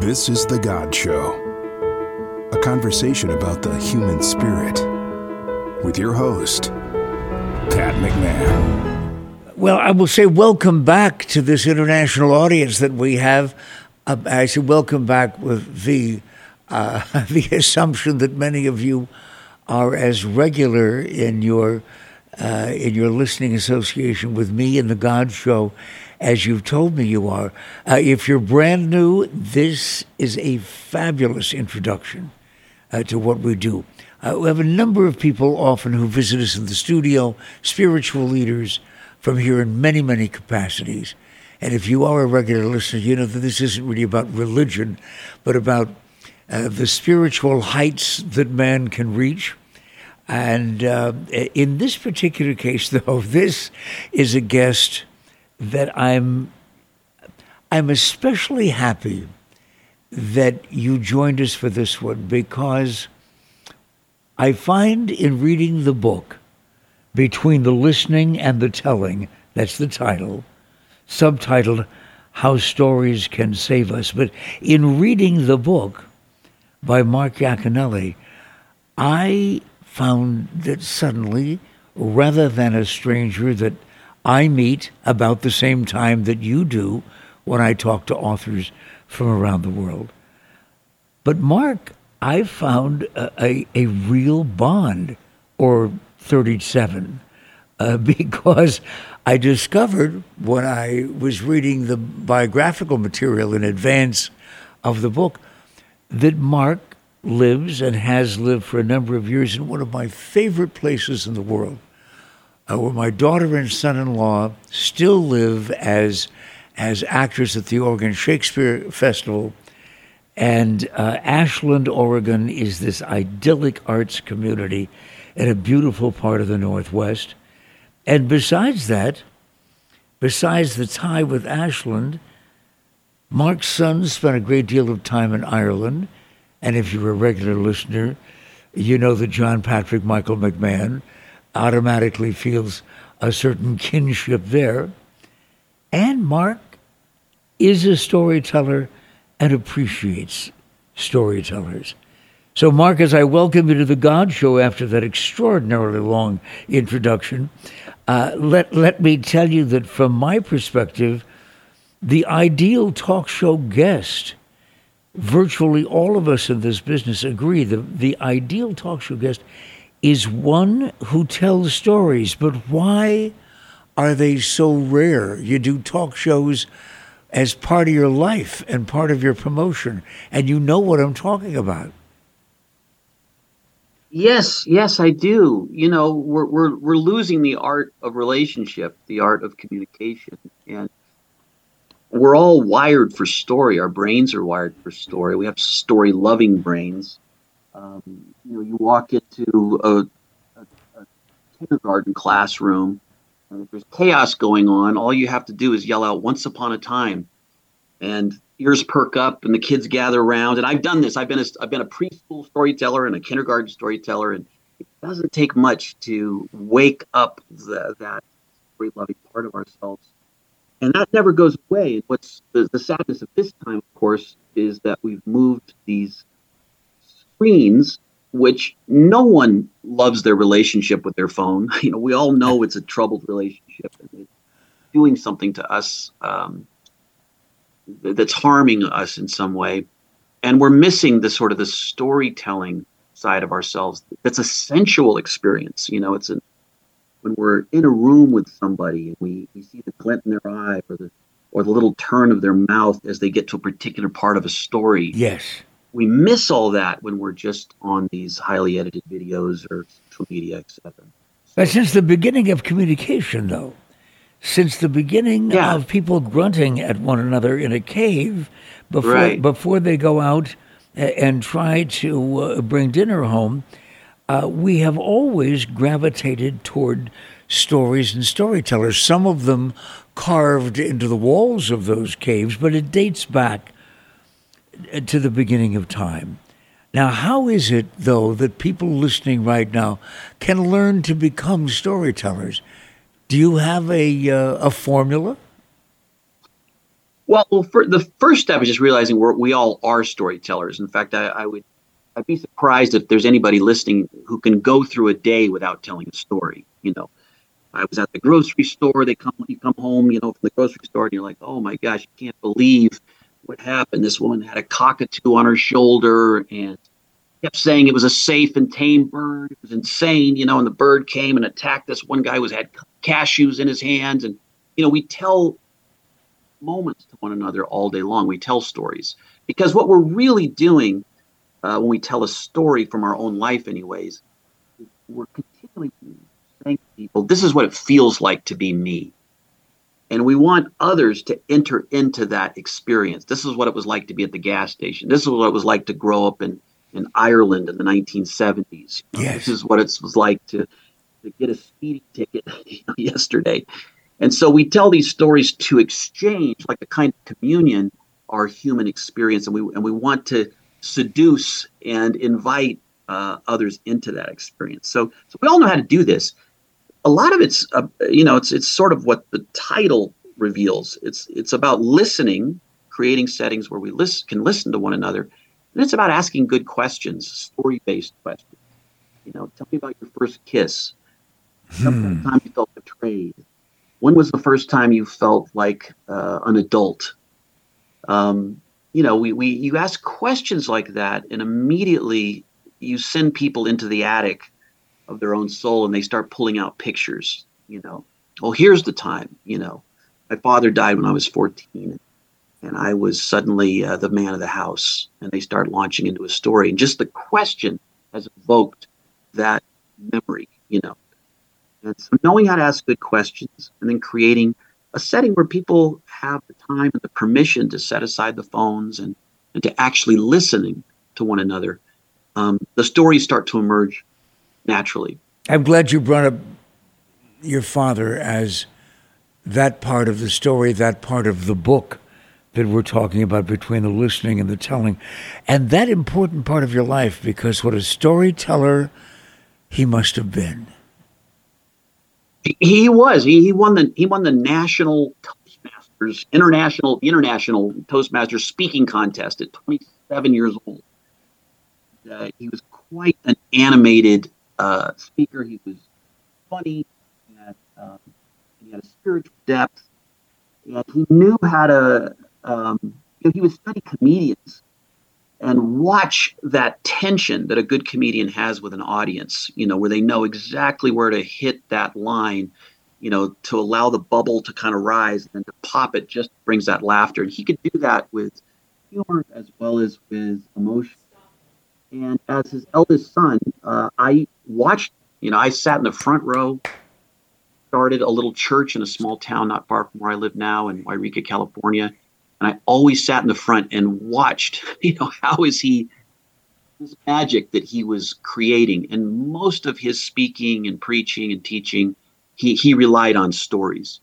This is The God Show, a conversation about the human spirit with your host, Pat McMahon. Well, I will say welcome back to this international audience that we have. Uh, I say welcome back with the uh, the assumption that many of you are as regular in your uh, in your listening association with me and the God Show as you've told me you are. Uh, if you're brand new, this is a fabulous introduction uh, to what we do. Uh, we have a number of people often who visit us in the studio, spiritual leaders from here in many, many capacities. And if you are a regular listener, you know that this isn't really about religion, but about uh, the spiritual heights that man can reach. And uh, in this particular case, though, this is a guest that I'm I'm especially happy that you joined us for this one because I find in reading the book between the listening and the telling, that's the title, subtitled How Stories Can Save Us. But in reading the book by Mark Yaconelli, I found that suddenly, rather than a stranger that I meet about the same time that you do when I talk to authors from around the world. But Mark, I found a, a, a real bond, or 37, uh, because I discovered when I was reading the biographical material in advance of the book that Mark lives and has lived for a number of years in one of my favorite places in the world, uh, where my daughter and son-in-law still live as as actors at the Oregon Shakespeare Festival. And uh, Ashland, Oregon, is this idyllic arts community in a beautiful part of the Northwest. And besides that, besides the tie with Ashland, Mark's son spent a great deal of time in Ireland. And if you're a regular listener, you know that John Patrick Michael McMahon automatically feels a certain kinship there. And Mark is a storyteller and appreciates storytellers. So, Mark, as I welcome you to the God Show after that extraordinarily long introduction, uh, let, let me tell you that from my perspective, the ideal talk show guest, virtually all of us in this business agree, the, the ideal talk show guest is one who tells stories. But why are they so rare? You do talk shows as part of your life and part of your promotion, and you know what I'm talking about. Yes, yes, I do. You know, we're we're we're losing the art of relationship, the art of communication, and we're all wired for story. Our brains are wired for story. We have story-loving brains. Um, you know, you walk into a, a, a kindergarten classroom, and if there's chaos going on, all you have to do is yell out "Once upon a time," and ears perk up, and the kids gather around. And I've done this. I've been a, I've been a preschool storyteller and a kindergarten storyteller, and it doesn't take much to wake up the, that story-loving part of ourselves. And that never goes away. And what's the, the sadness of this time, of course, is that we've moved these screens which no one loves their relationship with their phone. You know, we all know it's a troubled relationship and it's doing something to us um, that's harming us in some way, and we're missing the sort of the storytelling side of ourselves. That's a sensual experience. You know, it's a when we're in a room with somebody and we, we see the glint in their eye or the or the little turn of their mouth as they get to a particular part of a story. Yes we miss all that when we're just on these highly edited videos or social media, etc. But since the beginning of communication, though, since the beginning yeah. of people grunting at one another in a cave before right. before they go out and try to uh, bring dinner home, uh, we have always gravitated toward stories and storytellers. Some of them carved into the walls of those caves, but it dates back to the beginning of time. Now, how is it, though, that people listening right now can learn to become storytellers? Do you have a, uh, a formula? Well, the first step is just realizing we all are storytellers. In fact, I, I would I'd be surprised if there's anybody listening who can go through a day without telling a story. You know, I was at the grocery store. They come, you come home, you know, from the grocery store, and you're like, oh my gosh, you can't believe what happened. This woman had a cockatoo on her shoulder and kept saying it was a safe and tame bird. It was insane, you know. And the bird came and attacked this one guy who had cashews in his hands, and you know, we tell moments to one another all day long. We tell stories because what we're really doing uh, when we tell a story from our own life, anyways, we're continually saying to people, "This is what it feels like to be me." And we want others to enter into that experience. This is what it was like to be at the gas station. This is what it was like to grow up in, in Ireland in the 1970s. Yes. This is what it was like to, to get a speeding ticket yesterday. And so we tell these stories to exchange, like a kind of communion, our human experience. And we, and we want to seduce and invite uh, others into that experience. So, so we all know how to do this a lot of it's uh, you know it's it's sort of what the title reveals. It's it's about listening, creating settings where we listen can listen to one another, and it's about asking good questions, story based questions. You know, tell me about your first kiss. Hmm. time you felt betrayed. When was the first time you felt like uh, an adult? Um, you know, we, we you ask questions like that, and immediately you send people into the attic of their own soul and they start pulling out pictures, you know. Well, here's the time, you know. My father died when I was 14 and I was suddenly uh, the man of the house and they start launching into a story and just the question has evoked that memory, you know. And so knowing how to ask good questions and then creating a setting where people have the time and the permission to set aside the phones and, and to actually listening to one another, um, the stories start to emerge naturally. I'm glad you brought up your father as that part of the story, that part of the book that we're talking about between the listening and the telling, and that important part of your life because what a storyteller he must have been. He was. He, he won the he won the national Toastmasters international international Toastmasters speaking contest at 27 years old. Uh, he was quite an animated uh, speaker. He was funny. He had, um, he had a spiritual depth. And he knew how to, um, you know, he would study comedians and watch that tension that a good comedian has with an audience, you know, where they know exactly where to hit that line, you know, to allow the bubble to kind of rise and to pop it just brings that laughter. And he could do that with humor as well as with emotion. And as his eldest son, uh, I watched, you know, I sat in the front row, started a little church in a small town not far from where I live now in Yreka, California. And I always sat in the front and watched, you know, how is he, this magic that he was creating. And most of his speaking and preaching and teaching, he, he relied on stories.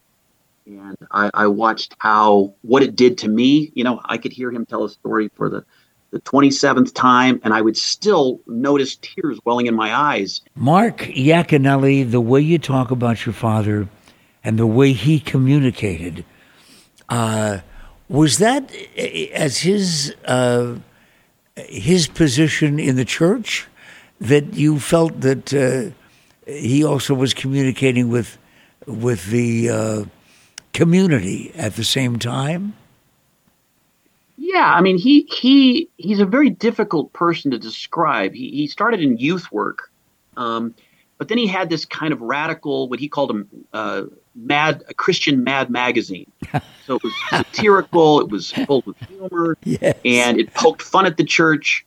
And I, I watched how, what it did to me. You know, I could hear him tell a story for the the 27th time, and I would still notice tears welling in my eyes. Mark Yaconelli, the way you talk about your father and the way he communicated, uh, was that as his uh, his position in the church that you felt that uh, he also was communicating with with the uh, community at the same time? Yeah, I mean he he he's a very difficult person to describe. He he started in youth work, um, but then he had this kind of radical, what he called a uh, mad a Christian mad magazine. So it was satirical, it was full with humor, yes. and it poked fun at the church.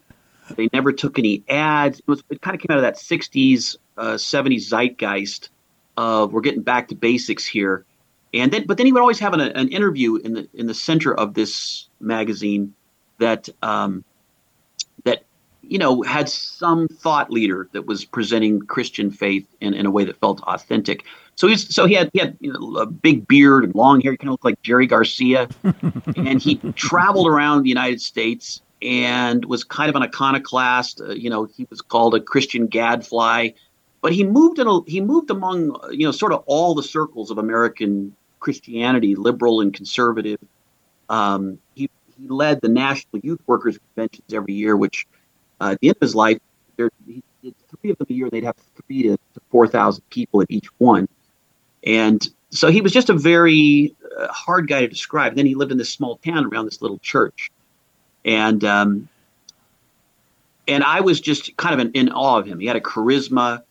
They never took any ads. It was it kind of came out of that '60s, uh, '70s zeitgeist of we're getting back to basics here and then but then he would always have an, an interview in the in the center of this magazine that um, that you know had some thought leader that was presenting Christian faith in, in a way that felt authentic. So he's so he had he had you know, a big beard and long hair. He kind of looked like Jerry Garcia, and he traveled around the United States and was kind of an iconoclast. Uh, you know, he was called a Christian gadfly, but he moved in a, he moved among you know sort of all the circles of American Christianity, liberal and conservative. Um, he, led the National Youth Workers Conventions every year, which uh, at the end of his life, there, he did three of them a year. They'd have three to, to 4,000 people at each one. And so he was just a very uh, hard guy to describe. Then he lived in this small town around this little church. And um, and I was just kind of in, in awe of him. He had a charisma.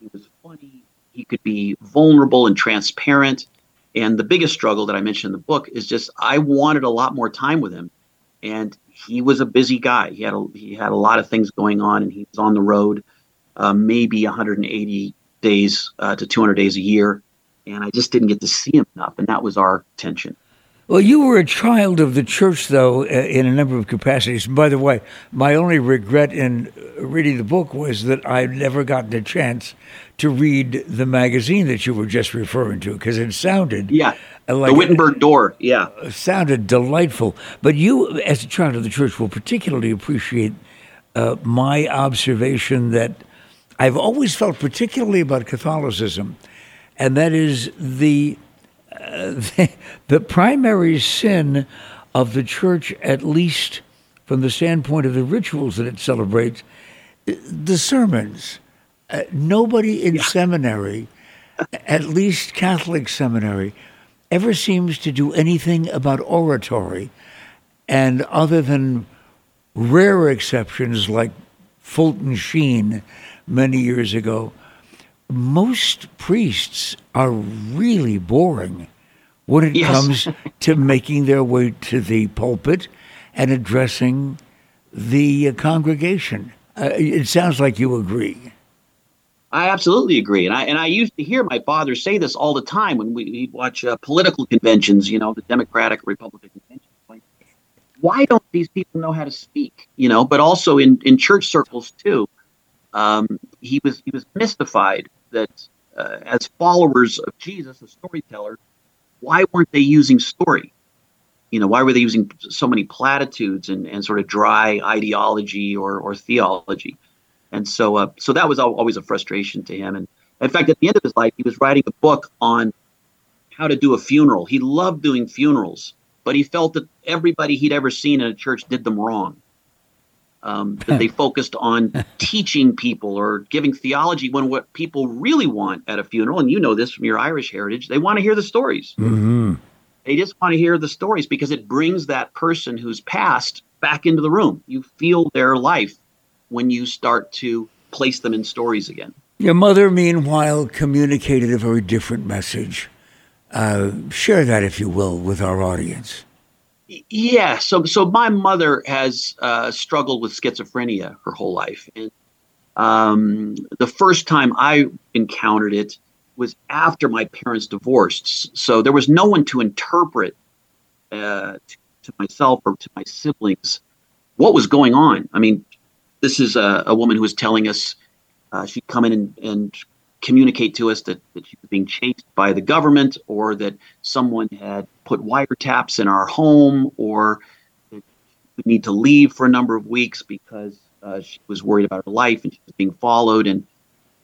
He was funny. He could be vulnerable and transparent. And the biggest struggle that I mentioned in the book is just I wanted a lot more time with him, and he was a busy guy. He had a, he had a lot of things going on, and he was on the road, uh, maybe 180 days uh, to 200 days a year, and I just didn't get to see him enough, and that was our tension. Well, you were a child of the church, though, in a number of capacities. by the way, my only regret in reading the book was that I'd never gotten a chance to read the magazine that you were just referring to because it sounded yeah like the Wittenburg Door yeah sounded delightful. But you, as a child of the church, will particularly appreciate uh, my observation that I've always felt particularly about Catholicism, and that is the the, the primary sin of the church, at least from the standpoint of the rituals that it celebrates, the sermons. Uh, nobody in yeah. seminary, at least Catholic seminary, ever seems to do anything about oratory. And other than rare exceptions like Fulton Sheen many years ago, most priests are really boring when it yes. comes to making their way to the pulpit and addressing the uh, congregation. Uh, it sounds like you agree. I absolutely agree, and I and I used to hear my father say this all the time when we would watch uh, political conventions. You know, the Democratic Republican conventions. Like, why don't these people know how to speak? You know, but also in in church circles too. Um, he was he was mystified that uh, as followers of Jesus, a storyteller, why weren't they using story? You know, why were they using so many platitudes and, and sort of dry ideology or, or theology? And so, uh, so that was always a frustration to him. And in fact, at the end of his life, he was writing a book on how to do a funeral. He loved doing funerals, but he felt that everybody he'd ever seen in a church did them wrong um, that they focused on teaching people or giving theology when what people really want at a funeral, and you know this from your Irish heritage, they want to hear the stories. Mm-hmm. They just want to hear the stories because it brings that person who's passed back into the room. You feel their life when you start to place them in stories again. Your mother, meanwhile, communicated a very different message. Uh, share that, if you will, with our audience. Yeah. So, so my mother has uh, struggled with schizophrenia her whole life, and um, the first time I encountered it was after my parents divorced. So there was no one to interpret uh, to, to, myself or to my siblings what was going on. I mean, this is a, a woman who was telling us uh, she'd come in and, and communicate to us that, that she was being chased by the government or that someone had put wiretaps in our home or that she would need to leave for a number of weeks because uh, she was worried about her life and she was being followed. And,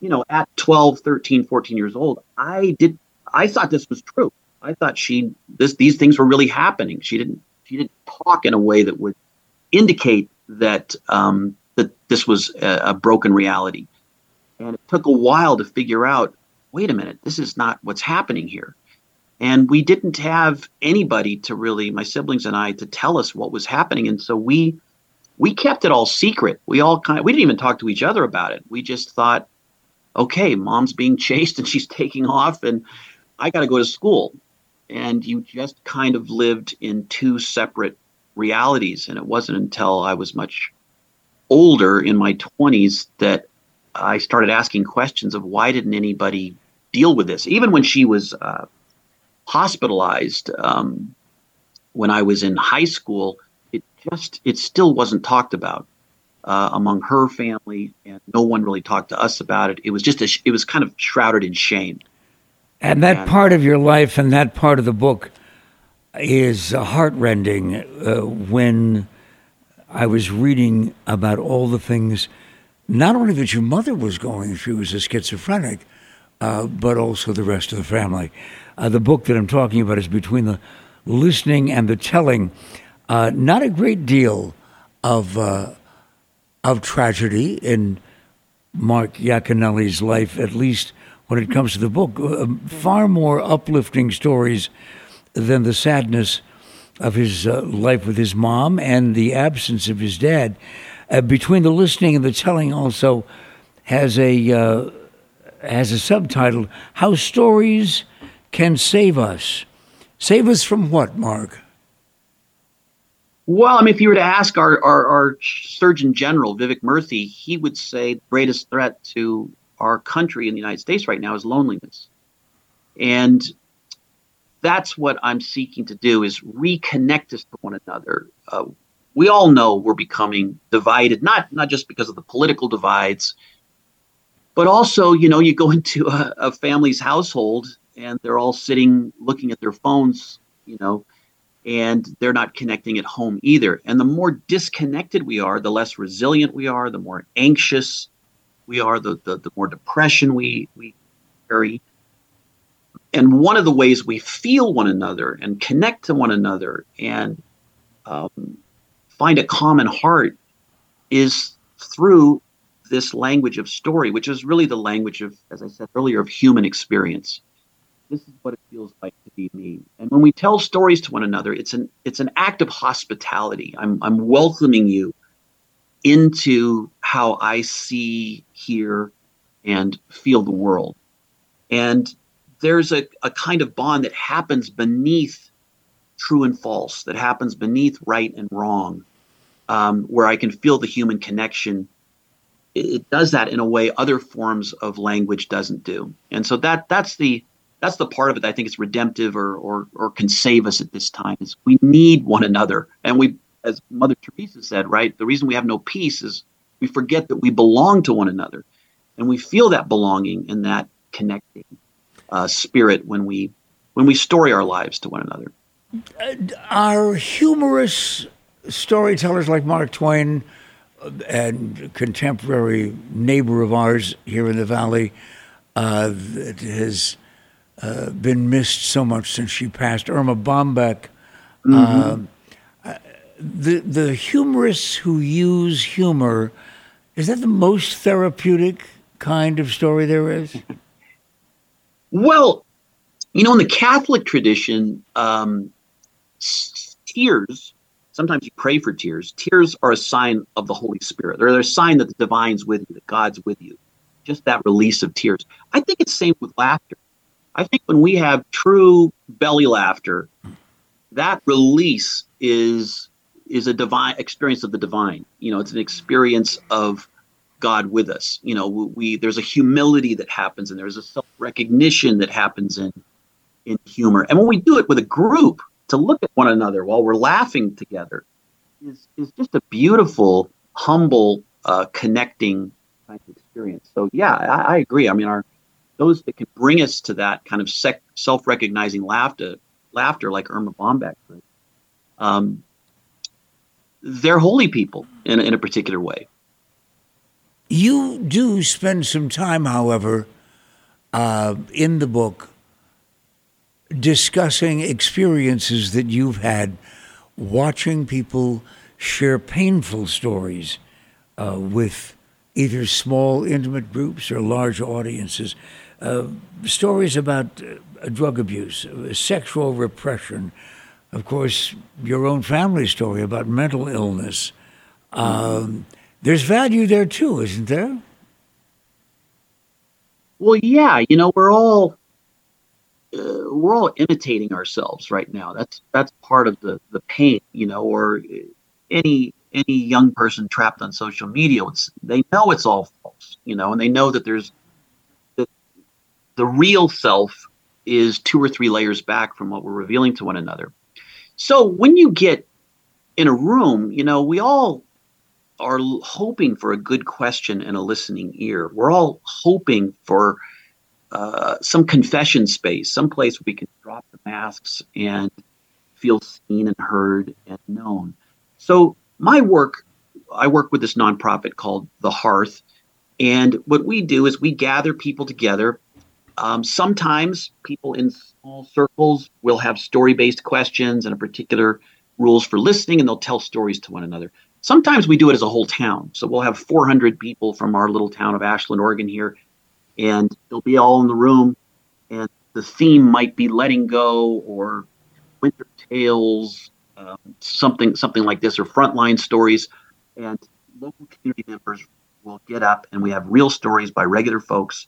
you know, at 12, 13, 14 years old, I did, I thought this was true. I thought she, this, these things were really happening. She didn't, she didn't talk in a way that would indicate that, um, that this was a, a broken reality. And it took a while to figure out wait a minute, this is not what's happening here. And we didn't have anybody to really, my siblings and I, to tell us what was happening. And so we we kept it all secret. We all kind of we didn't even talk to each other about it. We just thought, okay, mom's being chased and she's taking off and I gotta go to school. And you just kind of lived in two separate realities. And it wasn't until I was much older in my 20s that I started asking questions of why didn't anybody deal with this? Even when she was uh, hospitalized um, when I was in high school, it just it still wasn't talked about uh, among her family, and no one really talked to us about it. It was just a, it was kind of shrouded in shame. And that and, part of your life and that part of the book is heartrending. Uh, when I was reading about all the things not only that your mother was going through as a schizophrenic, uh, but also the rest of the family. Uh, the book that I'm talking about is Between the listening and the telling. Uh, not a great deal of uh, of tragedy in Mark Yaconelli's life, at least when it comes to the book. Uh, far more uplifting stories than the sadness of his uh, life with his mom and the absence of his dad. Uh, between the listening and the telling, also has a uh, has a subtitle: "How Stories Can Save Us." Save us from what, Mark? Well, I mean, if you were to ask our, our, our Surgeon General, Vivek Murthy, he would say the greatest threat to our country in the United States right now is loneliness. And that's what I'm seeking to do is reconnect us to one another. Uh, we all know we're becoming divided, not not just because of the political divides, but also, you know, you go into a, a family's household and they're all sitting looking at their phones, you know, and they're not connecting at home either. And the more disconnected we are, the less resilient we are, the more anxious we are, the, the, the more depression we, we carry. And one of the ways we feel one another and connect to one another and um, find a common heart is through this language of story, which is really the language of, as I said earlier, of human experience this is what it feels like to be me. And when we tell stories to one another, it's an it's an act of hospitality. I'm I'm welcoming you into how I see, hear, and feel the world. And there's a, a kind of bond that happens beneath true and false, that happens beneath right and wrong, um, where I can feel the human connection. It, it does that in a way other forms of language doesn't do. And so that that's the that's the part of it that I think is redemptive or, or, or can save us at this time is we need one another. And we, as Mother Teresa said, right, the reason we have no peace is we forget that we belong to one another. And we feel that belonging and that connecting uh, spirit when we, when we story our lives to one another. Are humorous storytellers like Mark Twain and contemporary neighbor of ours here in the Valley uh, that has uh, been missed so much since she passed. Erma Bombeck. Mm-hmm. Uh, the the humorists who use humor is that the most therapeutic kind of story there is? Well, you know, in the Catholic tradition, um, tears. Sometimes you pray for tears. Tears are a sign of the Holy Spirit. They're, a sign that the divine's with you, that God's with you. Just that release of tears. I think it's same with laughter. I think when we have true belly laughter, that release is is a divine experience of the divine. You know, it's an experience of God with us. You know, we there's a humility that happens and there's a self recognition that happens in in humor. And when we do it with a group to look at one another while we're laughing together is is just a beautiful, humble, uh, connecting kind of experience. So yeah, I, I agree. I mean, our those that can bring us to that kind of sec- self-recognizing laughter, laughter like Erma Bombeck um, they're holy people in, in a particular way. You do spend some time, however, uh, in the book discussing experiences that you've had watching people share painful stories uh, with either small, intimate groups or large audiences. Uh, stories about uh, drug abuse, sexual repression, of course, your own family story about mental illness. Um, there's value there too, isn't there? Well, yeah. You know, we're all uh, we're all imitating ourselves right now. That's that's part of the the pain, you know, or any any young person trapped on social media. They know it's all false, you know, and they know that there's that the real self is two or three layers back from what we're revealing to one another. So when you get in a room, you know, we all are hoping for a good question and a listening ear. We're all hoping for uh, some confession space, some place where we can drop the masks and feel seen and heard and known. So my work, I work with this nonprofit called The Hearth, and what we do is we gather people together Um, sometimes people in small circles will have story based questions and a particular rules for listening, and they'll tell stories to one another. Sometimes we do it as a whole town. So we'll have 400 people from our little town of Ashland, Oregon here, and they'll be all in the room. And the theme might be letting go or winter tales, um, something something like this, or frontline stories. And local community members will get up, and we have real stories by regular folks.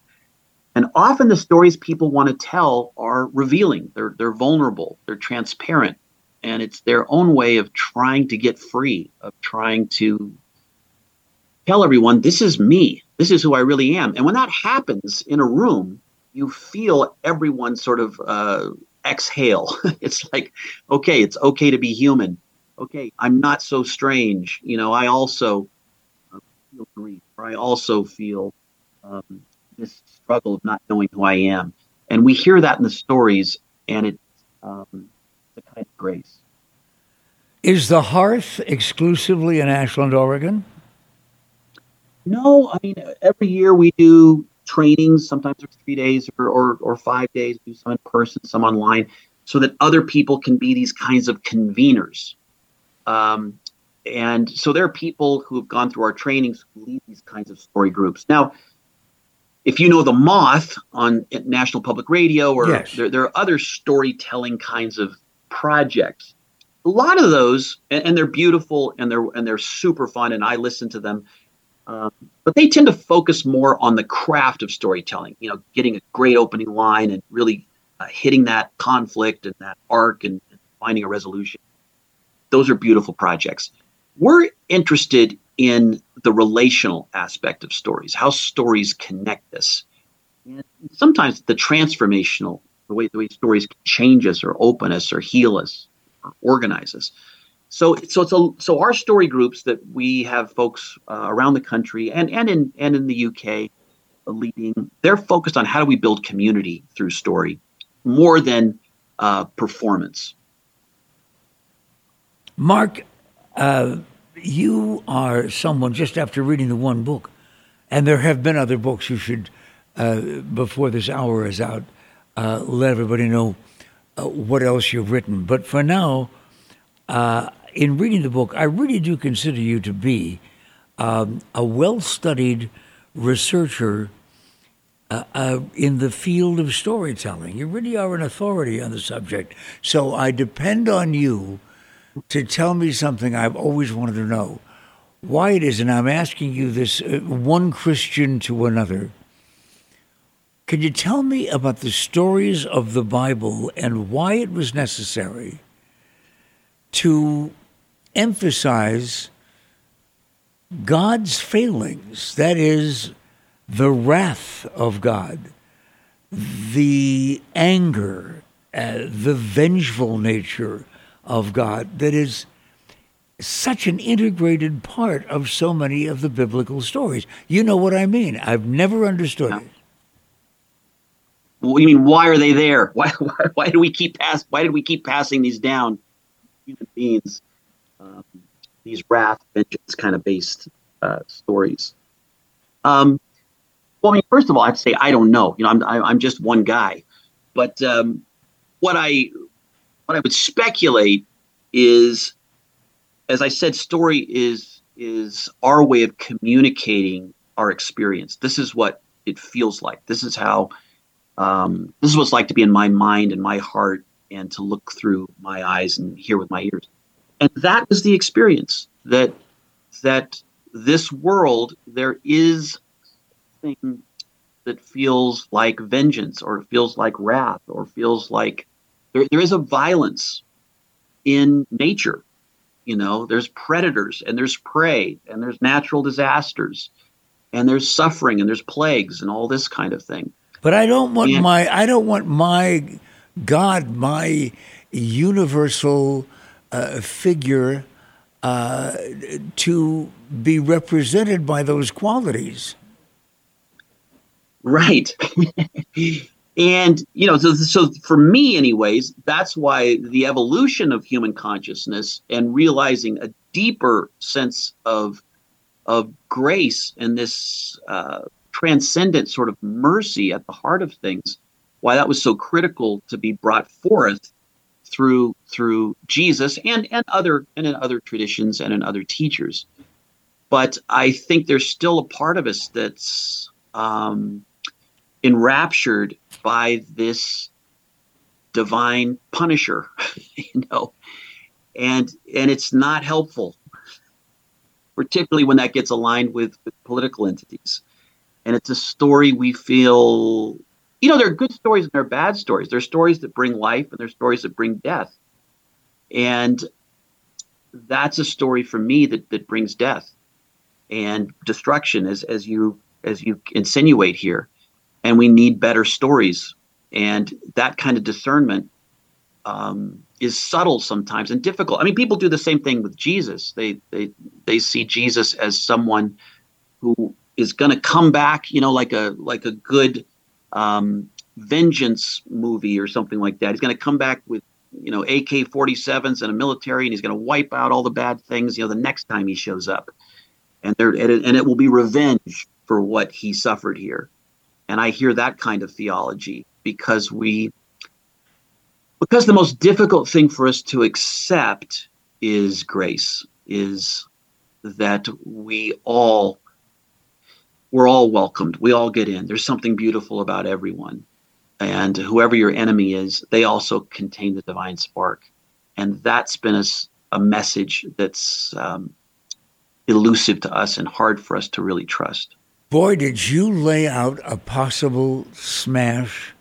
And often the stories people want to tell are revealing. They're they're vulnerable. They're transparent and it's their own way of trying to get free, of trying to tell everyone, this is me, this is who I really am. And when that happens in a room, you feel everyone sort of uh, exhale. it's like, okay, it's okay to be human. Okay, I'm not so strange. You know, I also uh, feel grief, or I also feel um, this struggle of not knowing who I am. And we hear that in the stories, and it's um, the kind of grace. Is the hearth exclusively in Ashland, Oregon? No, I mean every year we do trainings. Sometimes it's three days or, or, or five days. We do some in person, some online, so that other people can be these kinds of conveners. Um, and so there are people who have gone through our trainings who lead these kinds of story groups. Now, if you know the Moth on National Public Radio, or yes. there, there are other storytelling kinds of projects. A lot of those, and, and, they're beautiful and they're and they're super fun, and I listen to them. Um, but they tend to focus more on the craft of storytelling. You know, getting a great opening line and really uh, hitting that conflict and that arc and, and finding a resolution. Those are beautiful projects. We're interested in the relational aspect of stories, how stories connect us, and sometimes the transformational the way the way stories can change us or open us or heal us or organize us. So, so it's a, so our story groups that we have folks uh, around the country and and in and in the UK leading, they're focused on how do we build community through story more than uh, performance. Mark, uh, you are someone just after reading the one book, and there have been other books you should uh, before this hour is out uh, let everybody know uh, what else you've written. But for now, uh, in reading the book, I really do consider you to be um, a well studied researcher uh, uh, in the field of storytelling. You really are an authority on the subject. So I depend on you to tell me something I've always wanted to know. Why it is, and I'm asking you this uh, one Christian to another can you tell me about the stories of the Bible and why it was necessary to emphasize God's failings? That is, the wrath of God, the anger, uh, the vengeful nature of God that is such an integrated part of so many of the biblical stories. You know what I mean. I've never understood it. Do you mean? Why are they there? Why, why, why do we keep pass? Why did we keep passing these down? Human beings, these wrath, vengeance kind of based uh, stories. Um, well, I mean, first of all, I'd say I don't know. You know, I'm I'm just one guy, but um, what I what I would speculate is, as I said, story is is our way of communicating our experience. This is what it feels like. This is how um, this is what it's like to be in my mind and my heart and to look through my eyes and hear with my ears. And that is the experience that that this world there is something that feels like vengeance or feels like wrath or feels like there, there is a violence in nature. You know, there's predators and there's prey and there's natural disasters and there's suffering and there's plagues and all this kind of thing. But I don't want yeah. my I don't want my God, my universal figure, uh, to be represented by those qualities. Right. and you know so, so for me anyways that's why the evolution of human consciousness and realizing a deeper sense of of grace and this uh, transcendent sort of mercy at the heart of things why that was so critical to be brought forth through through Jesus and and other and in other traditions and in other teachers. But I think there's still a part of us that's um, enraptured by this divine punisher, you know, and and it's not helpful, particularly when that gets aligned with, with political entities. And it's a story we feel, you know, there are good stories and there are bad stories. There are stories that bring life and there are stories that bring death. And that's a story for me that, that brings death and destruction as, as you as you insinuate here. And we need better stories. And that kind of discernment um, is subtle sometimes and difficult. I mean, people do the same thing with Jesus. They they they see Jesus as someone who is going to come back, you know, like a like a good um, vengeance movie or something like that. He's going to come back with you know AK-47s and a military, and he's going to wipe out all the bad things. You know, the next time he shows up, and there and it, and it will be revenge for what he suffered here. And I hear that kind of theology because we because the most difficult thing for us to accept is grace is that we all we're all welcomed. We all get in. There's something beautiful about everyone. And whoever your enemy is they also contain the divine spark. And that's been a, a message that's um, elusive to us and hard for us to really trust. Boy did you lay out a possible smash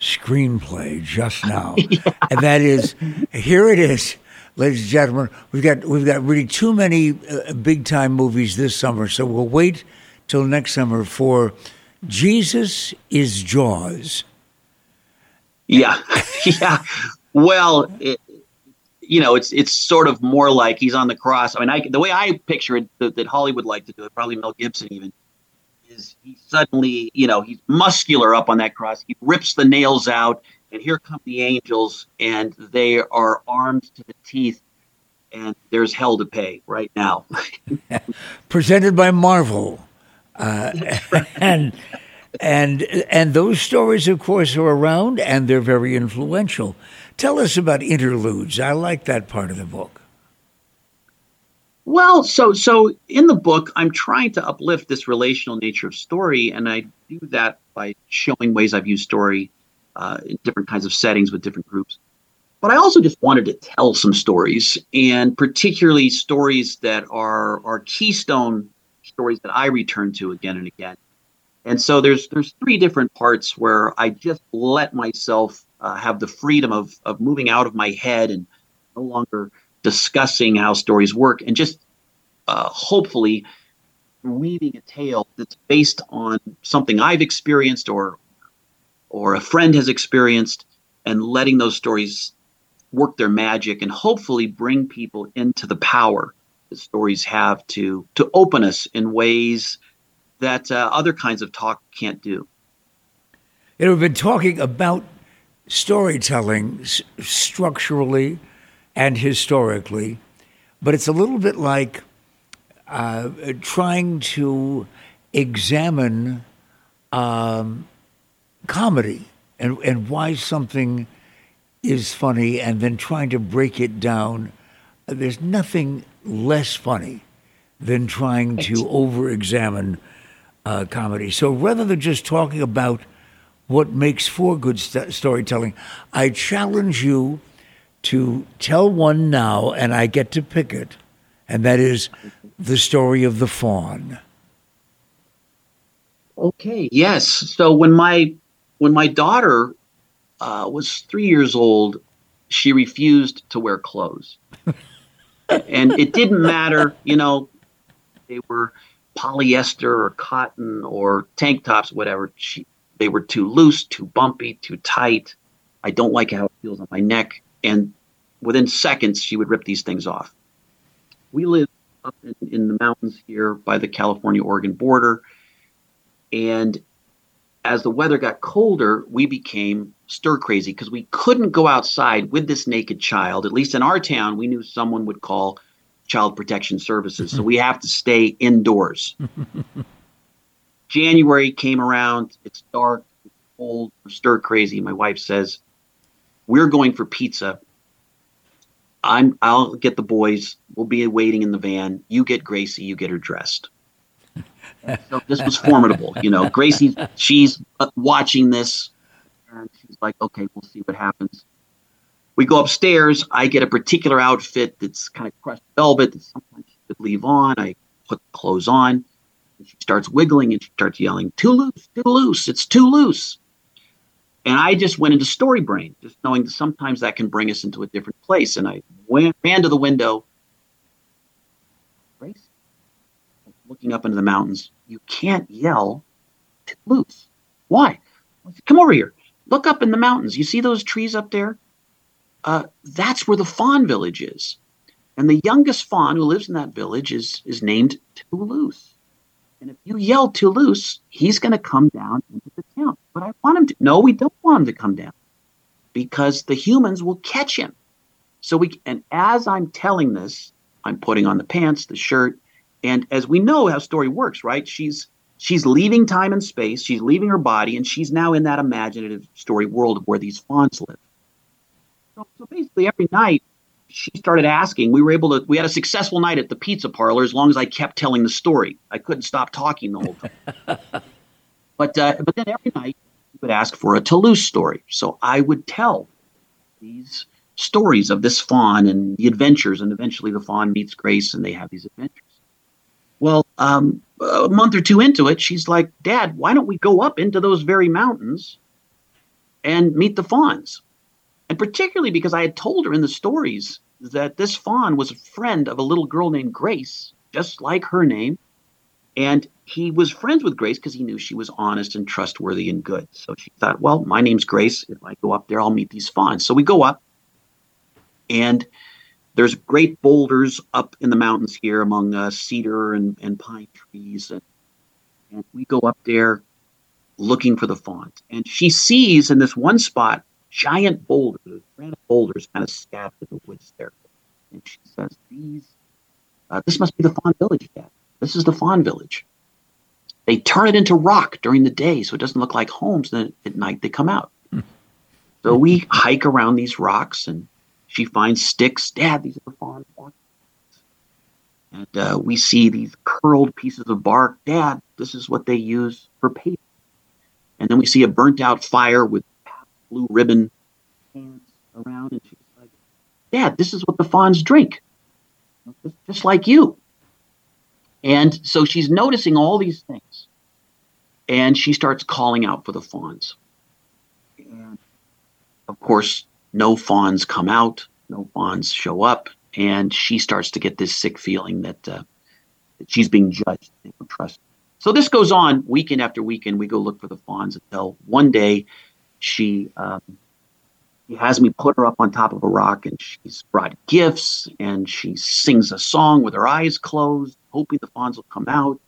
screenplay just now, yeah. and that is here it is, ladies and gentlemen. We've got we've got really too many uh, big time movies this summer, so we'll wait till next summer for Jesus is Jaws. Yeah, yeah. Well, it, you know, it's it's sort of more like he's on the cross. I mean, I, the way I picture it, that, that Hollywood like to do it, probably Mel Gibson even is he suddenly, you know, he's muscular up on that cross. He rips the nails out, and here come the angels, and they are armed to the teeth, and there's hell to pay right now. Presented by Marvel, uh, and and and those stories, of course, are around, and they're very influential. Tell us about interludes. I like that part of the book. Well, so so in the book, I'm trying to uplift this relational nature of story, and I do that by showing ways I've used story uh, in different kinds of settings with different groups. But I also just wanted to tell some stories, and particularly stories that are are keystone stories that I return to again and again. And so there's there's three different parts where I just let myself uh, have the freedom of of moving out of my head and no longer discussing how stories work and just uh, hopefully weaving a tale that's based on something I've experienced or or a friend has experienced and letting those stories work their magic and hopefully bring people into the power stories have to to open us in ways that uh, other kinds of talk can't do. You know, we've been talking about storytelling s- structurally and historically, but it's a little bit like uh, trying to examine um, comedy and, and why something is funny and then trying to break it down. There's nothing less funny than trying to over examine uh, comedy. So rather than just talking about what makes for good st- storytelling, I challenge you to tell one now, and I get to pick it, and that is the story of the faun. Okay. Yes. So when my when my daughter uh, was three years old, she refused to wear clothes, and it didn't matter. You know, they were polyester or cotton or tank tops, whatever. She, they were too loose, too bumpy, too tight. I don't like how it feels on my neck and within seconds she would rip these things off. We live up in, in the mountains here by the California Oregon border, and as the weather got colder, we became stir crazy because we couldn't go outside with this naked child. At least in our town, we knew someone would call Child Protection Services, so we have to stay indoors. January came around, it's dark, cold, stir crazy. My wife says, "We're going for pizza. I'm. I'll get the boys. We'll be waiting in the van. You get Gracie. You get her dressed." so this was formidable. You know, Gracie, she's watching this, and she's like, "Okay, we'll see what happens." We go upstairs. I get a particular outfit that's kind of crushed velvet that sometimes she could leave on. I put the clothes on. And she starts wiggling and she starts yelling, "Too loose! Too loose! It's too loose!" And I just went into story brain, just knowing that sometimes that can bring us into a different place. And I went, ran to the window. Grace, looking up into the mountains. You can't yell too loose. Why? Come over here. Look up in the mountains. You see those trees up there? Uh, that's where the fawn village is. And the youngest fawn who lives in that village is, is named Toulouse. And if you yell Toulouse, he's going to come down into the town. But I want him to. No, we don't want him to come down because the humans will catch him. So we, and as I'm telling this, I'm putting on the pants, the shirt, and as we know how story works, right? She's she's leaving time and space, she's leaving her body, and she's now in that imaginative story world where these fawns live. So, so basically, every night she started asking. We were able to. We had a successful night at the pizza parlor as long as I kept telling the story. I couldn't stop talking the whole time. but uh, but then every night she would ask for a Toulouse story, so I would tell these stories of this fawn and the adventures, and eventually the fawn meets Grace, and they have these adventures. Well, um, a month or two into it, she's like, "Dad, why don't we go up into those very mountains and meet the fawns?" And particularly because I had told her in the stories that this fawn was a friend of a little girl named Grace, just like her name. And he was friends with Grace because he knew she was honest and trustworthy and good. So she thought, well, my name's Grace. If I go up there, I'll meet these fawns. So we go up, and there's great boulders up in the mountains here among uh, cedar and, and pine trees. And, and we go up there looking for the font. And she sees in this one spot giant boulders, granite boulders kind of scattered in the woods there. And she says, These, uh, this must be the Fawn Village, Dad. This is the Fawn Village. They turn it into rock during the day so it doesn't look like homes. Then at night they come out. Hmm. So we hike around these rocks and she finds sticks. Dad, these are the fawn bark. And uh, we see these curled pieces of bark. Dad, this is what they use for paper. And then we see a burnt out fire with blue ribbon hands around, and she's like, "Dad, this is what the fawns drink, just like you." And so she's noticing all these things, and she starts calling out for the fawns. And of course, no fawns come out, no fawns show up, and she starts to get this sick feeling that, uh, that she's being judged. and don't. So this goes on weekend after weekend. We go look for the fawns until one day she um, he has me put her up on top of a rock and she's brought gifts and she sings a song with her eyes closed, hoping the fawns will come out.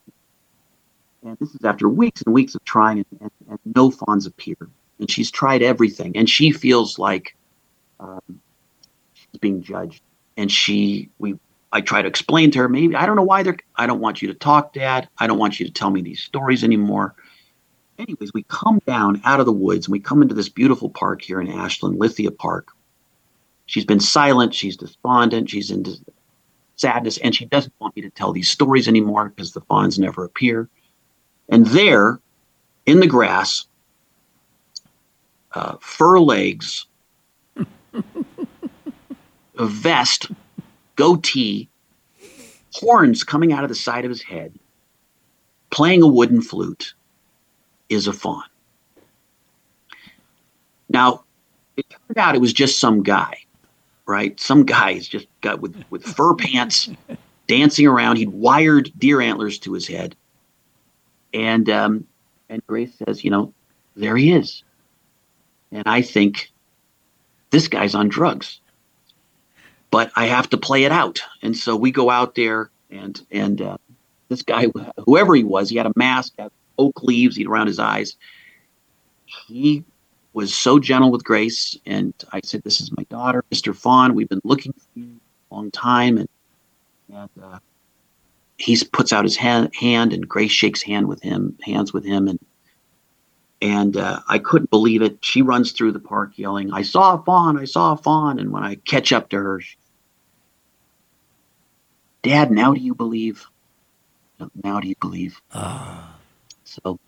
And this is after weeks and weeks of trying, and, and, and no fawns appear. And she's tried everything, and she feels like um, being judged. And she, we, I try to explain to her, maybe I don't know why they're. I don't want you to talk, Dad. I don't want you to tell me these stories anymore anyways, we come down out of the woods and we come into this beautiful park here in Ashland, Lithia Park. She's been silent, she's despondent, she's in sadness, and she doesn't want me to tell these stories anymore because the fawns never appear. And there, in the grass, uh, fur legs, a vest, goatee, horns coming out of the side of his head, playing a wooden flute is a faun. Now, it turned out it was just some guy, right? Some guy is just got with, with fur pants dancing around. He'd wired deer antlers to his head. And um, and Grace says, you know, there he is. And I think this guy's on drugs. But I have to play it out. And so we go out there and and uh, this guy, whoever he was, he had a mask, had oak leaves around his eyes. He was so gentle with Grace, and I said, "This is my daughter, Mr. Fawn. We've been looking for you a long time." And, and uh, he puts out his hand, hand, and Grace shakes hand with him, hands with him, and And uh, I couldn't believe it. She runs through the park yelling, I saw a fawn, I saw a fawn. And when I catch up to her, she, Dad, now do you believe? Now do you believe? Uh. So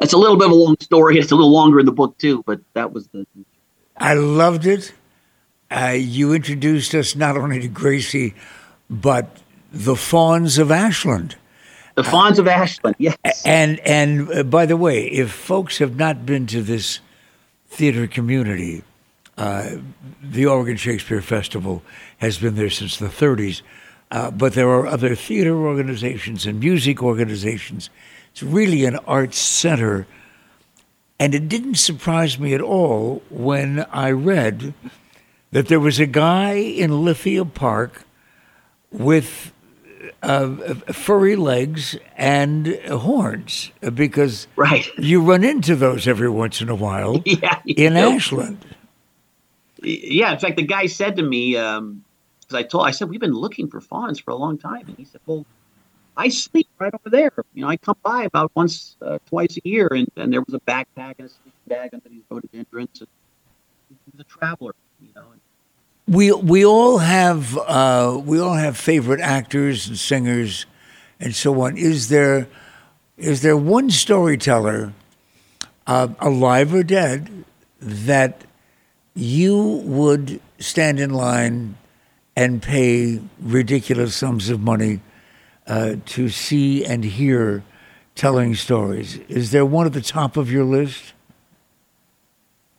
it's a little bit of a long story. It's a little longer in the book, too, but that was the. I loved it. Uh, you introduced us not only to Gracie, but the Fawns of Ashland. The Fawns uh, of Ashland, yes. And and uh, by the way, if folks have not been to this theater community, uh, the Oregon Shakespeare Festival has been there since the 30s. Uh, but there are other theater organizations and music organizations. It's really an arts center. And it didn't surprise me at all when I read that there was a guy in Lithia Park with uh, furry legs and horns because right. you run into those every once in a while yeah, in know. Ashland. Yeah, in fact, the guy said to me, um, I told I said we've been looking for fawns for a long time, and he said, "Well, I sleep right over there. You know, I come by about once, uh, twice a year, and, and there was a backpack and a sleeping bag under these rhododendrons. And he was a traveler, you know." We we all have uh, we all have favorite actors and singers and so on. Is there is there one storyteller, uh, alive or dead, that you would stand in line and pay ridiculous sums of money uh, to see and hear telling stories? Is there one at the top of your list?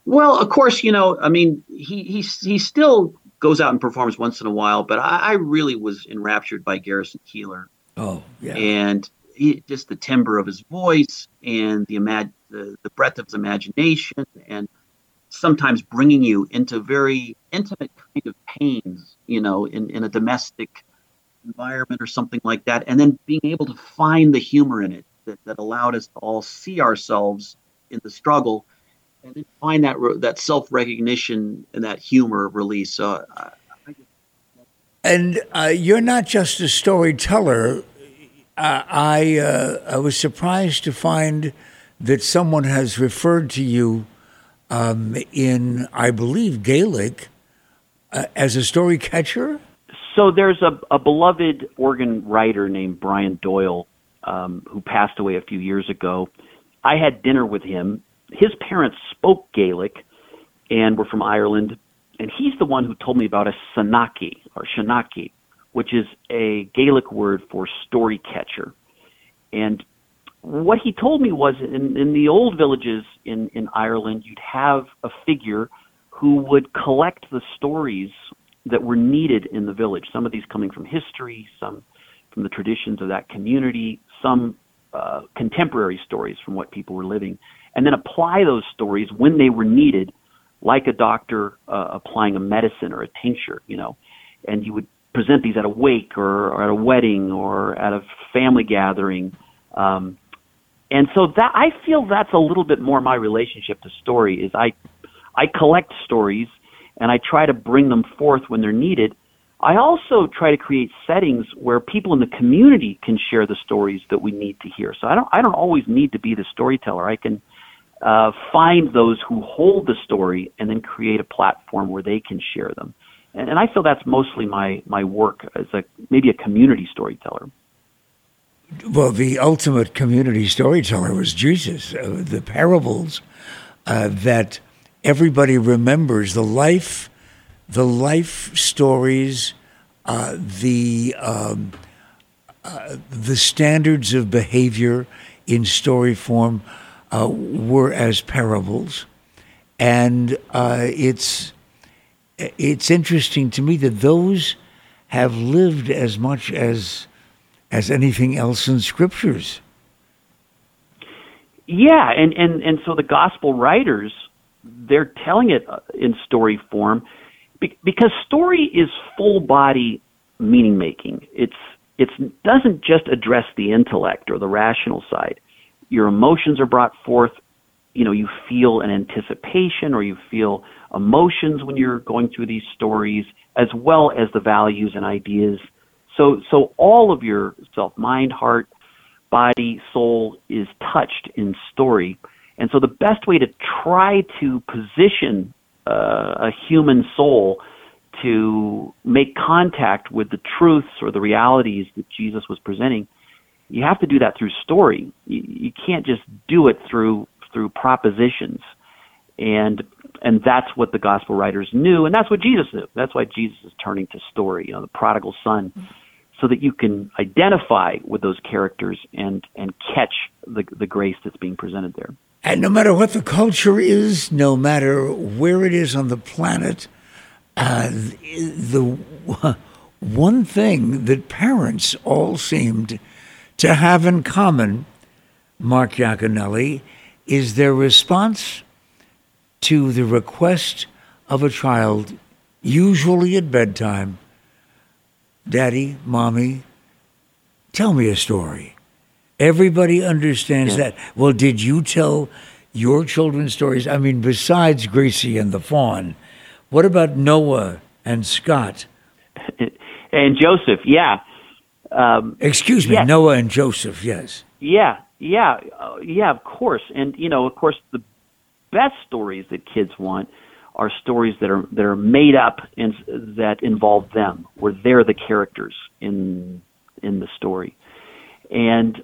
Well, of course, you know, I mean, he he he still goes out and performs once in a while, but I, I really was enraptured by Garrison Keillor. Oh, yeah. And he, just the timbre of his voice and the, imag- the the breadth of his imagination, and sometimes bringing you into very intimate kind of pains, you know, in, in a domestic environment or something like that, and then being able to find the humor in it that, that allowed us to all see ourselves in the struggle and then find that that self recognition and that humor release. So, I, I and uh, you're not just a storyteller. Uh, I uh, I was surprised to find that someone has referred to you um, in, I believe, Gaelic uh, as a story catcher. So there's a, a beloved Oregon writer named Brian Doyle um, who passed away a few years ago. I had dinner with him his parents spoke Gaelic and were from Ireland, and he's the one who told me about a Sanaki or Shanaki, which is a Gaelic word for story catcher. And what he told me was in, in the old villages in, in Ireland, you'd have a figure who would collect the stories that were needed in the village. Some of these coming from history, some from the traditions of that community, some uh, contemporary stories from what people were living and then apply those stories when they were needed, like a doctor uh, applying a medicine or a tincture, you know. And you would present these at a wake or, or at a wedding or at a family gathering. Um, and so that I feel that's a little bit more my relationship to story is I I collect stories and I try to bring them forth when they're needed. I also try to create settings where people in the community can share the stories that we need to hear. So I don't I don't always need to be the storyteller. I can uh, find those who hold the story and then create a platform where they can share them. And, and I feel that's mostly my, my work as a maybe a community storyteller. Well, the ultimate community storyteller was Jesus. Uh, the parables uh, that everybody remembers, the life, the life stories, uh, the um, uh, the standards of behavior in story form uh, were as parables, and uh, it's it's interesting to me that those have lived as much as as anything else in scriptures. Yeah, and and and so the gospel writers they're telling it uh, in story form because story is full body meaning making. It's it doesn't just address the intellect or the rational side your emotions are brought forth. You know, you feel an anticipation or you feel emotions when you're going through these stories, as well as the values and ideas. So, so all of your self, mind, heart, body, soul is touched in story. And so the best way to try to position uh, a human soul to make contact with the truths or the realities that Jesus was presenting, you have to do that through story. You, you can't just do it through through propositions. And and that's what the gospel writers knew, and that's what Jesus knew. That's why Jesus is turning to story, you know, the prodigal son, so that you can identify with those characters and and catch the the grace that's being presented there. And no matter what the culture is, no matter where it is on the planet, uh, the one thing that parents all seemed to have in common, Mark Yaconelli, is their response to the request of a child, usually at bedtime Daddy, Mommy, tell me a story. Everybody understands yeah. that. Well, did you tell your children stories? I mean, besides Gracie and the Fawn, what about Noah and Scott? and Joseph, yeah. Um, Excuse me, yes. Noah and Joseph, yes. Yeah, yeah, uh, yeah, of course. And, you know, of course, the best stories that kids want are stories that are that are made up and that involve them, where they're the characters in in the story. And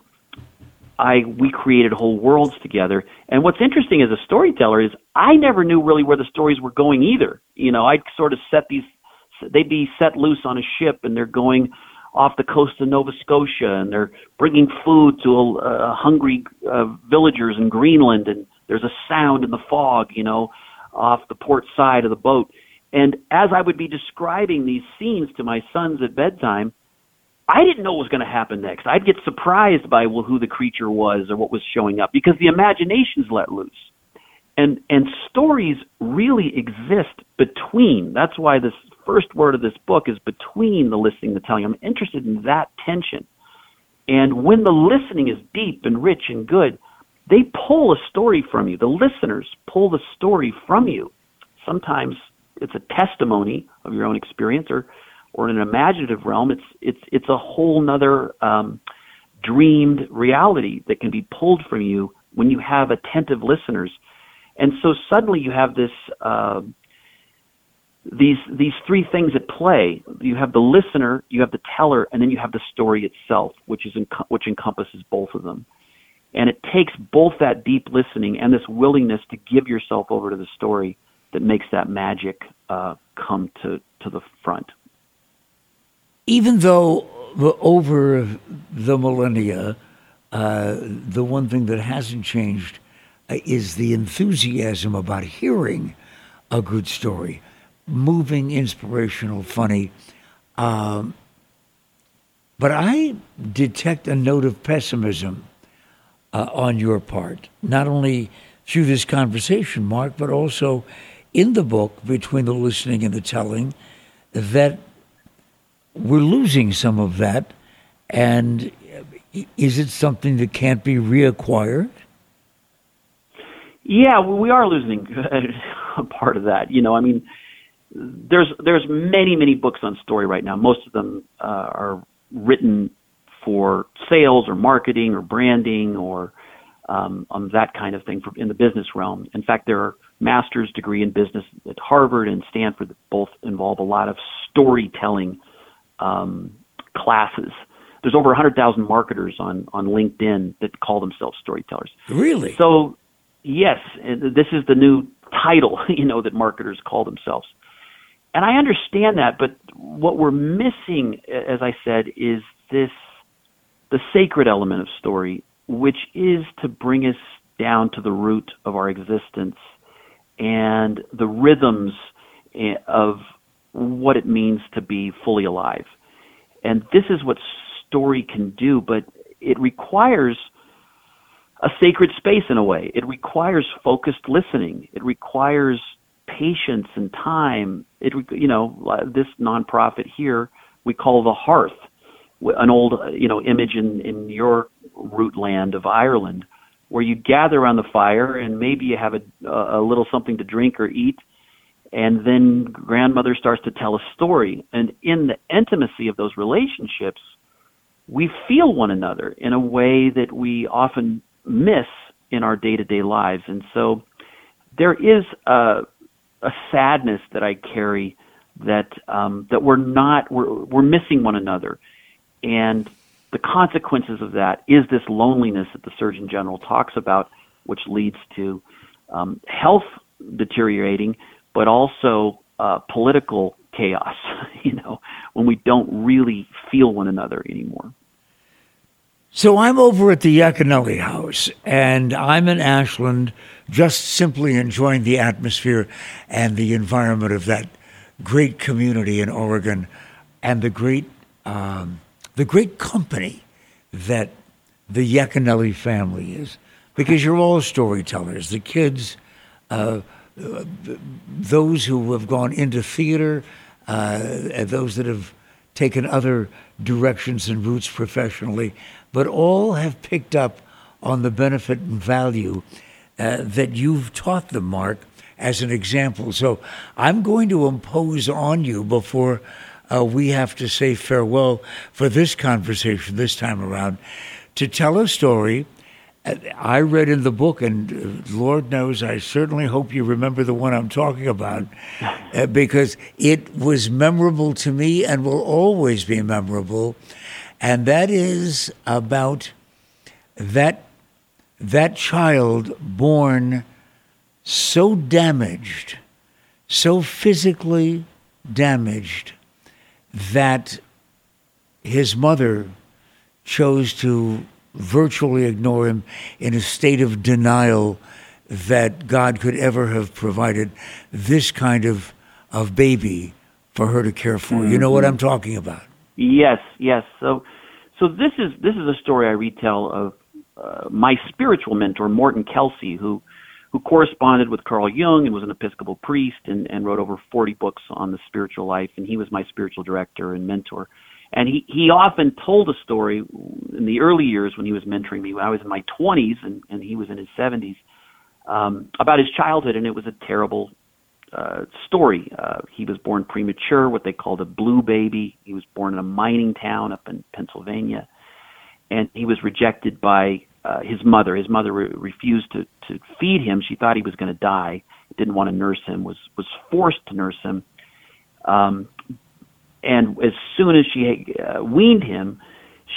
I we created whole worlds together. And what's interesting as a storyteller is I never knew really where the stories were going either. You know, I'd sort of set these they'd be set loose on a ship and they're going off the coast of Nova Scotia and they're bringing food to a hungry uh, villagers in Greenland and there's a sound in the fog, you know, off the port side of the boat. And as I would be describing these scenes to my sons at bedtime, I didn't know what was going to happen next. I'd get surprised by well who the creature was or what was showing up because the imagination's let loose. And and stories really exist between. That's why this first word of this book is between the listening and the telling. I'm interested in that tension. And when the listening is deep and rich and good, they pull a story from you. The listeners pull the story from you. Sometimes it's a testimony of your own experience or or in an imaginative realm, it's it's it's a whole nother um, dreamed reality that can be pulled from you when you have attentive listeners, and so suddenly you have this uh, these these three things at play. You have the listener, you have the teller, and then you have the story itself, which is which encompasses both of them. And it takes both that deep listening and this willingness to give yourself over to the story that makes that magic uh, come to to the front even though over the millennia, uh, the one thing that hasn't changed uh, is the enthusiasm about hearing a good story, moving, inspirational, funny. Um, but I detect a note of pessimism uh, on your part, not only through this conversation, Mark, but also in the book between the listening and the telling, that we're losing some of that. And is it something that can't be reacquired? Yeah, we are losing a part of that. You know, I mean, there's there's many many books on story right now. Most of them uh, are written for sales or marketing or branding or um, on that kind of thing for, in the business realm. In fact, there are master's degree in business at Harvard and Stanford that both involve a lot of storytelling um, classes. There's over 100,000 marketers on, on LinkedIn that call themselves storytellers. Really? So, yes, this is the new title, you know, that marketers call themselves. And I understand that, but what we're missing, as I said, is this the sacred element of story, which is to bring us down to the root of our existence and the rhythms eh, of what it means to be fully alive. And this is what story can do, but it requires a sacred space in a way. It requires focused listening. It requires patience and time. It, you know, this nonprofit here we call the hearth, an old, you know, image in in your root land of Ireland, where you gather around the fire and maybe you have a a little something to drink or eat, and then grandmother starts to tell a story and in the intimacy of those relationships we feel one another in a way that we often miss in our day to day lives. And so there is a, a sadness that I carry that um, that we're not we're we're missing one another, and the consequences of that is this loneliness that the Surgeon General talks about, which leads to um, health deteriorating, but also uh, political chaos. You know, when we don't really feel one another anymore. So I'm over at the Yaconelli House, and I'm in Ashland, just simply enjoying the atmosphere and the environment of that great community in Oregon, and the great um, the great company that the Yaconelli family is, because you're all storytellers. The kids, uh, those who have gone into theater, uh, those that have taken other directions and routes professionally, but all have picked up on the benefit and value uh, that you've taught them, Mark, as an example. So I'm going to impose on you before uh, we have to say farewell for this conversation this time around to tell a story. I read in the book, and uh, Lord knows, I certainly hope you remember the one I'm talking about, uh, because it was memorable to me and will always be memorable, and that is about that that child born so damaged, so physically damaged that his mother chose to virtually ignore him in a state of denial that God could ever have provided this kind of of baby for her to care for. Mm-hmm. You know what I'm talking about? Yes, yes. So so this is this is a story I retell of uh, my spiritual mentor Morton Kelsey who who corresponded with Carl Jung and was an Episcopal priest and, and wrote over 40 books on the spiritual life. And he was my spiritual director and mentor. And he, he often told a story in the early years when he was mentoring me, when I was in my 20s and, and he was in his 70s, um, about his childhood. And it was a terrible uh, story. Uh, he was born premature, what they called a blue baby. He was born in a mining town up in Pennsylvania. And he was rejected by uh, his mother. His mother re- refused to to feed him. She thought he was going to die. Didn't want to nurse him. Was was forced to nurse him. Um, and as soon as she uh, weaned him,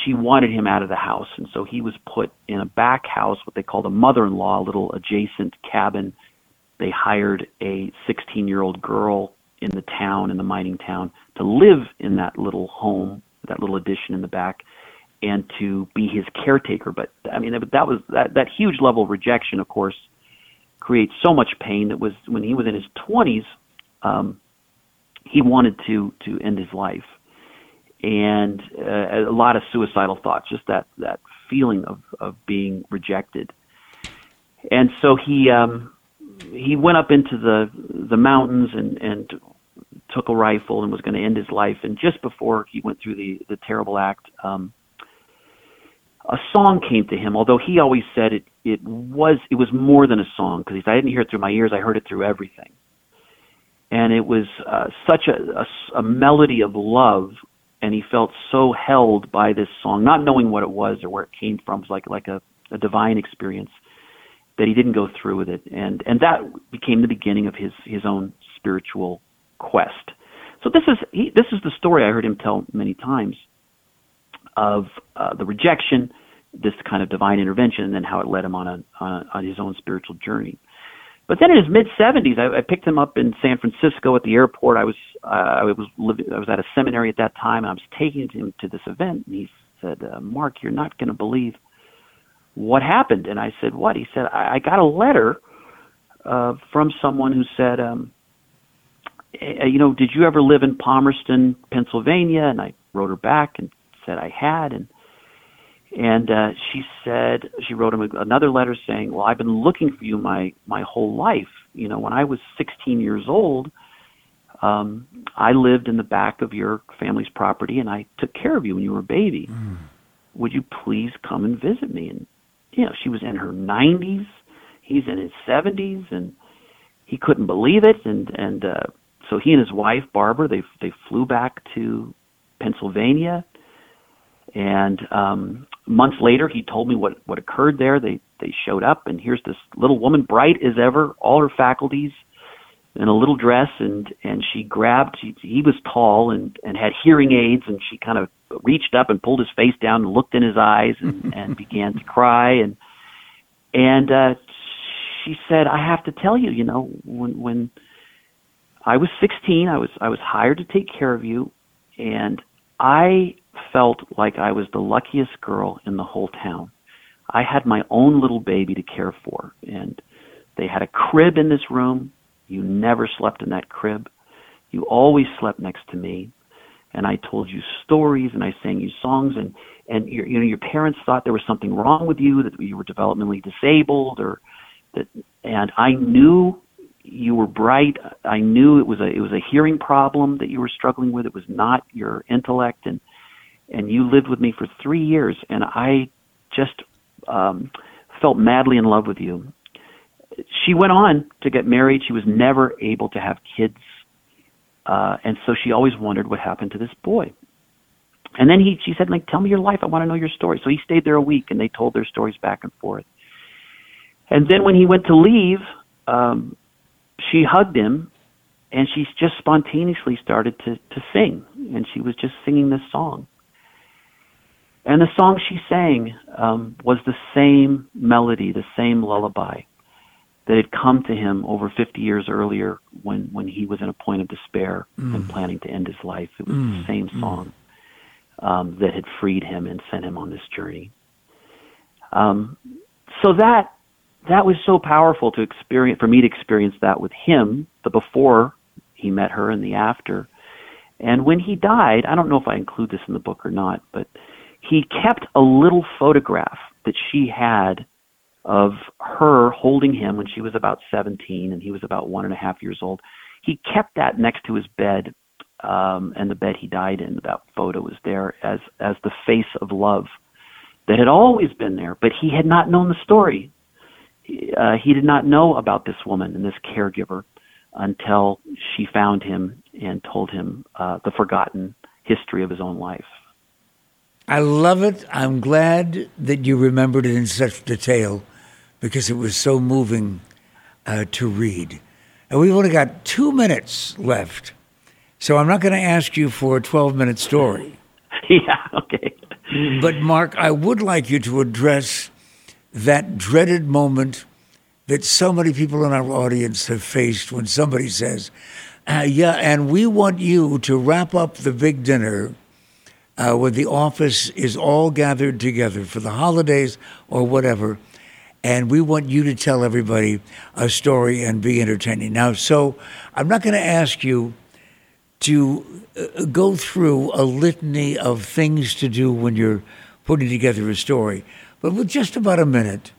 she wanted him out of the house, and so he was put in a back house, what they called a mother-in-law, a little adjacent cabin. They hired a 16-year-old girl in the town, in the mining town, to live in that little home, that little addition in the back and to be his caretaker. But I mean, that was that that huge level of rejection, of course, creates so much pain. That was when he was in his twenties, um, he wanted to to end his life, and uh, a lot of suicidal thoughts. Just that that feeling of of being rejected, and so he um, he went up into the the mountains and and took a rifle and was going to end his life. And just before he went through the the terrible act. Um, a song came to him, although he always said it it was it was more than a song because I didn't hear it through my ears, I heard it through everything, and it was uh, such a, a a melody of love, and he felt so held by this song, not knowing what it was or where it came from, it was like like a, a divine experience that he didn't go through with it, and and that became the beginning of his his own spiritual quest. So this is he, this is the story I heard him tell many times of uh, the rejection, this kind of divine intervention, and then how it led him on a, on, a, on his own spiritual journey. But then in his mid 70s, I, I picked him up in San Francisco at the airport. I was uh, I was living, I was at a seminary at that time, and I was taking him to this event. And he said, uh, "Mark, you're not going to believe what happened." And I said, "What?" He said, "I, I got a letter uh, from someone who said." Um, you know, did you ever live in Palmerton, Pennsylvania? And I wrote her back and said I had, and and uh, she said she wrote him another letter saying, "Well, I've been looking for you my my whole life. You know, when I was 16 years old, um, I lived in the back of your family's property, and I took care of you when you were a baby. Mm. Would you please come and visit me?" And you know, she was in her 90s, he's in his 70s, and he couldn't believe it. And and uh, so he and his wife Barbara they they flew back to Pennsylvania and um, months later, he told me what what occurred there. They they showed up, and here's this little woman, bright as ever, all her faculties, in a little dress, and and she grabbed. He, he was tall and and had hearing aids, and she kind of reached up and pulled his face down and looked in his eyes and and began to cry and and uh she said i have to tell you you know when when i was 16 i was i was hired to take care of you and i felt like i was the luckiest girl in the whole town. I had my own little baby to care for and they had a crib in this room. You never slept in that crib. You always slept next to me and I told you stories and I sang you songs and and your you know your parents thought there was something wrong with you that you were developmentally disabled or that and I knew you were bright. I knew it was a it was a hearing problem that you were struggling with. It was not your intellect and and you lived with me for 3 years and I just um felt madly in love with you she went on to get married she was never able to have kids uh, and so she always wondered what happened to this boy. And then he, she said, like, tell me your life. I want to know your story. So he stayed there a week, and they told their stories back and forth. And then when he went to leave, um, she hugged him, and she just spontaneously started to to sing, and she was just singing this song. And the song she sang um, was the same melody, the same lullaby that had come to him over 50 years earlier when, when he was in a point of despair mm. and planning to end his life. It was mm. the same mm. song um, that had freed him and sent him on this journey. Um, so that that was so powerful to experience for me to experience that with him, the before he met her and the after. And when he died, I don't know if I include this in the book or not, but he kept a little photograph that she had of her holding him when she was about 17 and he was about one and a half years old. He kept that next to his bed, um, and the bed he died in. That photo was there as as the face of love that had always been there, but he had not known the story. Uh, he did not know about this woman and this caregiver until she found him and told him uh, the forgotten history of his own life. I love it. I'm glad that you remembered it in such detail because it was so moving uh, to read. And we've only got two minutes left, so I'm not going to ask you for a 12 minute story. yeah, okay. but, Mark, I would like you to address that dreaded moment that so many people in our audience have faced when somebody says, uh, Yeah, and we want you to wrap up the big dinner. Uh, when the office is all gathered together for the holidays or whatever, and we want you to tell everybody a story and be entertaining. Now, so I'm not going to ask you to uh, go through a litany of things to do when you're putting together a story, but with just about a minute,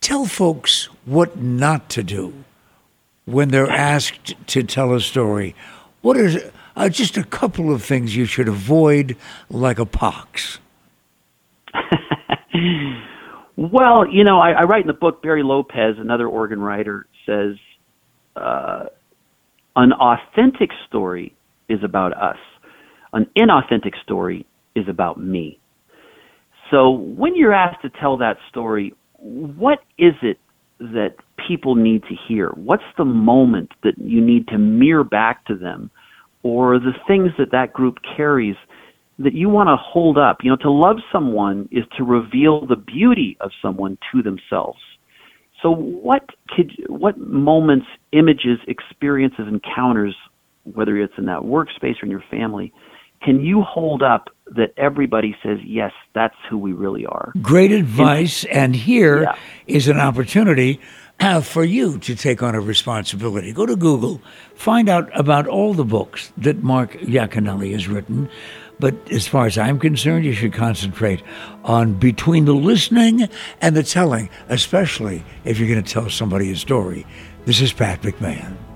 tell folks what not to do when they're asked to tell a story. What are uh, just a couple of things you should avoid, like a pox? Well, you know, I, I write in the book. Barry Lopez, another Oregon writer, says uh, an authentic story is about us. An inauthentic story is about me. So when you're asked to tell that story, what is it that people need to hear? What's the moment that you need to mirror back to them, or the things that that group carries that you want to hold up. You know, to love someone is to reveal the beauty of someone to themselves. So what could what moments, images, experiences, encounters, whether it's in that workspace or in your family, can you hold up that everybody says, yes, that's who we really are? Great advice. And, and here yeah. is an opportunity for you to take on a responsibility. Go to Google, find out about all the books that Mark Yaconelli has written. But as far as I'm concerned, you should concentrate on between the listening and the telling, especially if you're going to tell somebody a story. This is Pat McMahon.